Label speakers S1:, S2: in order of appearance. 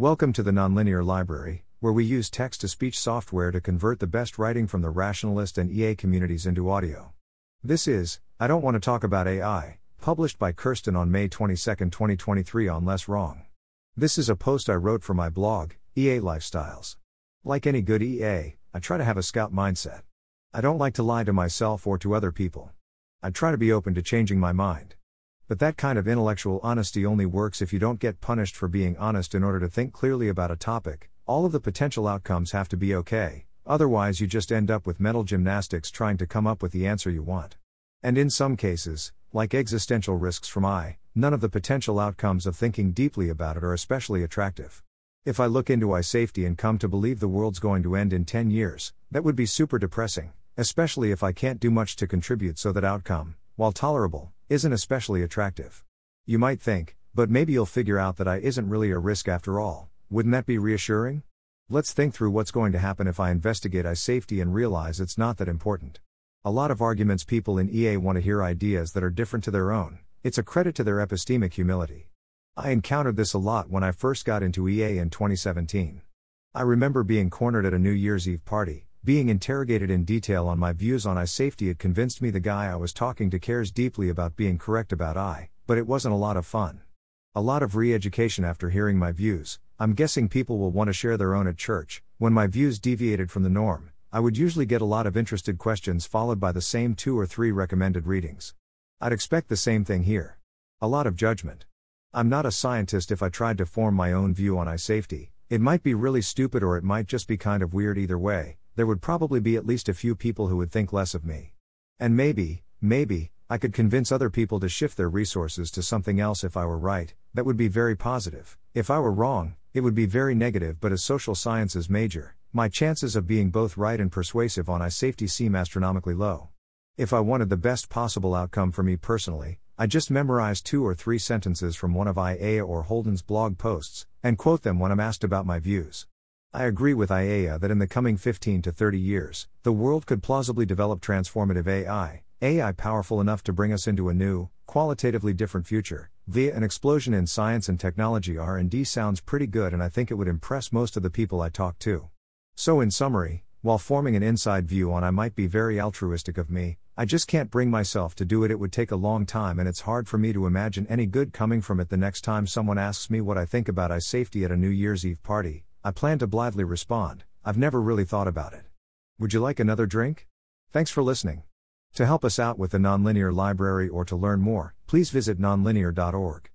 S1: Welcome to the Nonlinear Library, where we use text to speech software to convert the best writing from the rationalist and EA communities into audio. This is, I Don't Want to Talk About AI, published by Kirsten on May 22, 2023 on Less Wrong. This is a post I wrote for my blog, EA Lifestyles. Like any good EA, I try to have a scout mindset. I don't like to lie to myself or to other people. I try to be open to changing my mind. But that kind of intellectual honesty only works if you don't get punished for being honest in order to think clearly about a topic. All of the potential outcomes have to be okay, otherwise, you just end up with mental gymnastics trying to come up with the answer you want. And in some cases, like existential risks from AI, none of the potential outcomes of thinking deeply about it are especially attractive. If I look into AI safety and come to believe the world's going to end in 10 years, that would be super depressing, especially if I can't do much to contribute so that outcome, while tolerable, isn't especially attractive. You might think, but maybe you'll figure out that AI isn't really a risk after all. Wouldn't that be reassuring? Let's think through what's going to happen if I investigate AI safety and realize it's not that important. A lot of arguments people in EA want to hear ideas that are different to their own. It's a credit to their epistemic humility. I encountered this a lot when I first got into EA in 2017. I remember being cornered at a New Year's Eve party, being interrogated in detail on my views on AI safety it convinced me the guy I was talking to cares deeply about being correct about AI, but it wasn't a lot of fun. A lot of re education after hearing my views, I'm guessing people will want to share their own at church. When my views deviated from the norm, I would usually get a lot of interested questions followed by the same two or three recommended readings. I'd expect the same thing here. A lot of judgment. I'm not a scientist if I tried to form my own view on AI safety, it might be really stupid or it might just be kind of weird either way, there would probably be at least a few people who would think less of me. And maybe, maybe, I could convince other people to shift their resources to something else if I were right, that would be very positive. If I were wrong, it would be very negative, but as social sciences major, my chances of being both right and persuasive on AI safety seem astronomically low. If I wanted the best possible outcome for me personally, I just memorize two or three sentences from one of Ajeya or Holden's blog posts, and quote them when I'm asked about my views. I agree with Ajeya that in the coming 15 to 30 years, the world could plausibly develop transformative AI, AI powerful enough to bring us into a new, qualitatively different future, via an explosion in science and technology R&D sounds pretty good and AI think it would impress most of the people I talk to. So in summary, while forming an inside view on I might be very altruistic of me, AI just can't bring myself to do it. It would take a long time and it's hard for me to imagine any good coming from it the next time someone asks me what I think about I safety at a New Year's Eve party. I plan to blithely respond, I've never really thought about it. Would you like another drink? Thanks for listening. To help us out with the Nonlinear Library or to learn more, please visit nonlinear.org.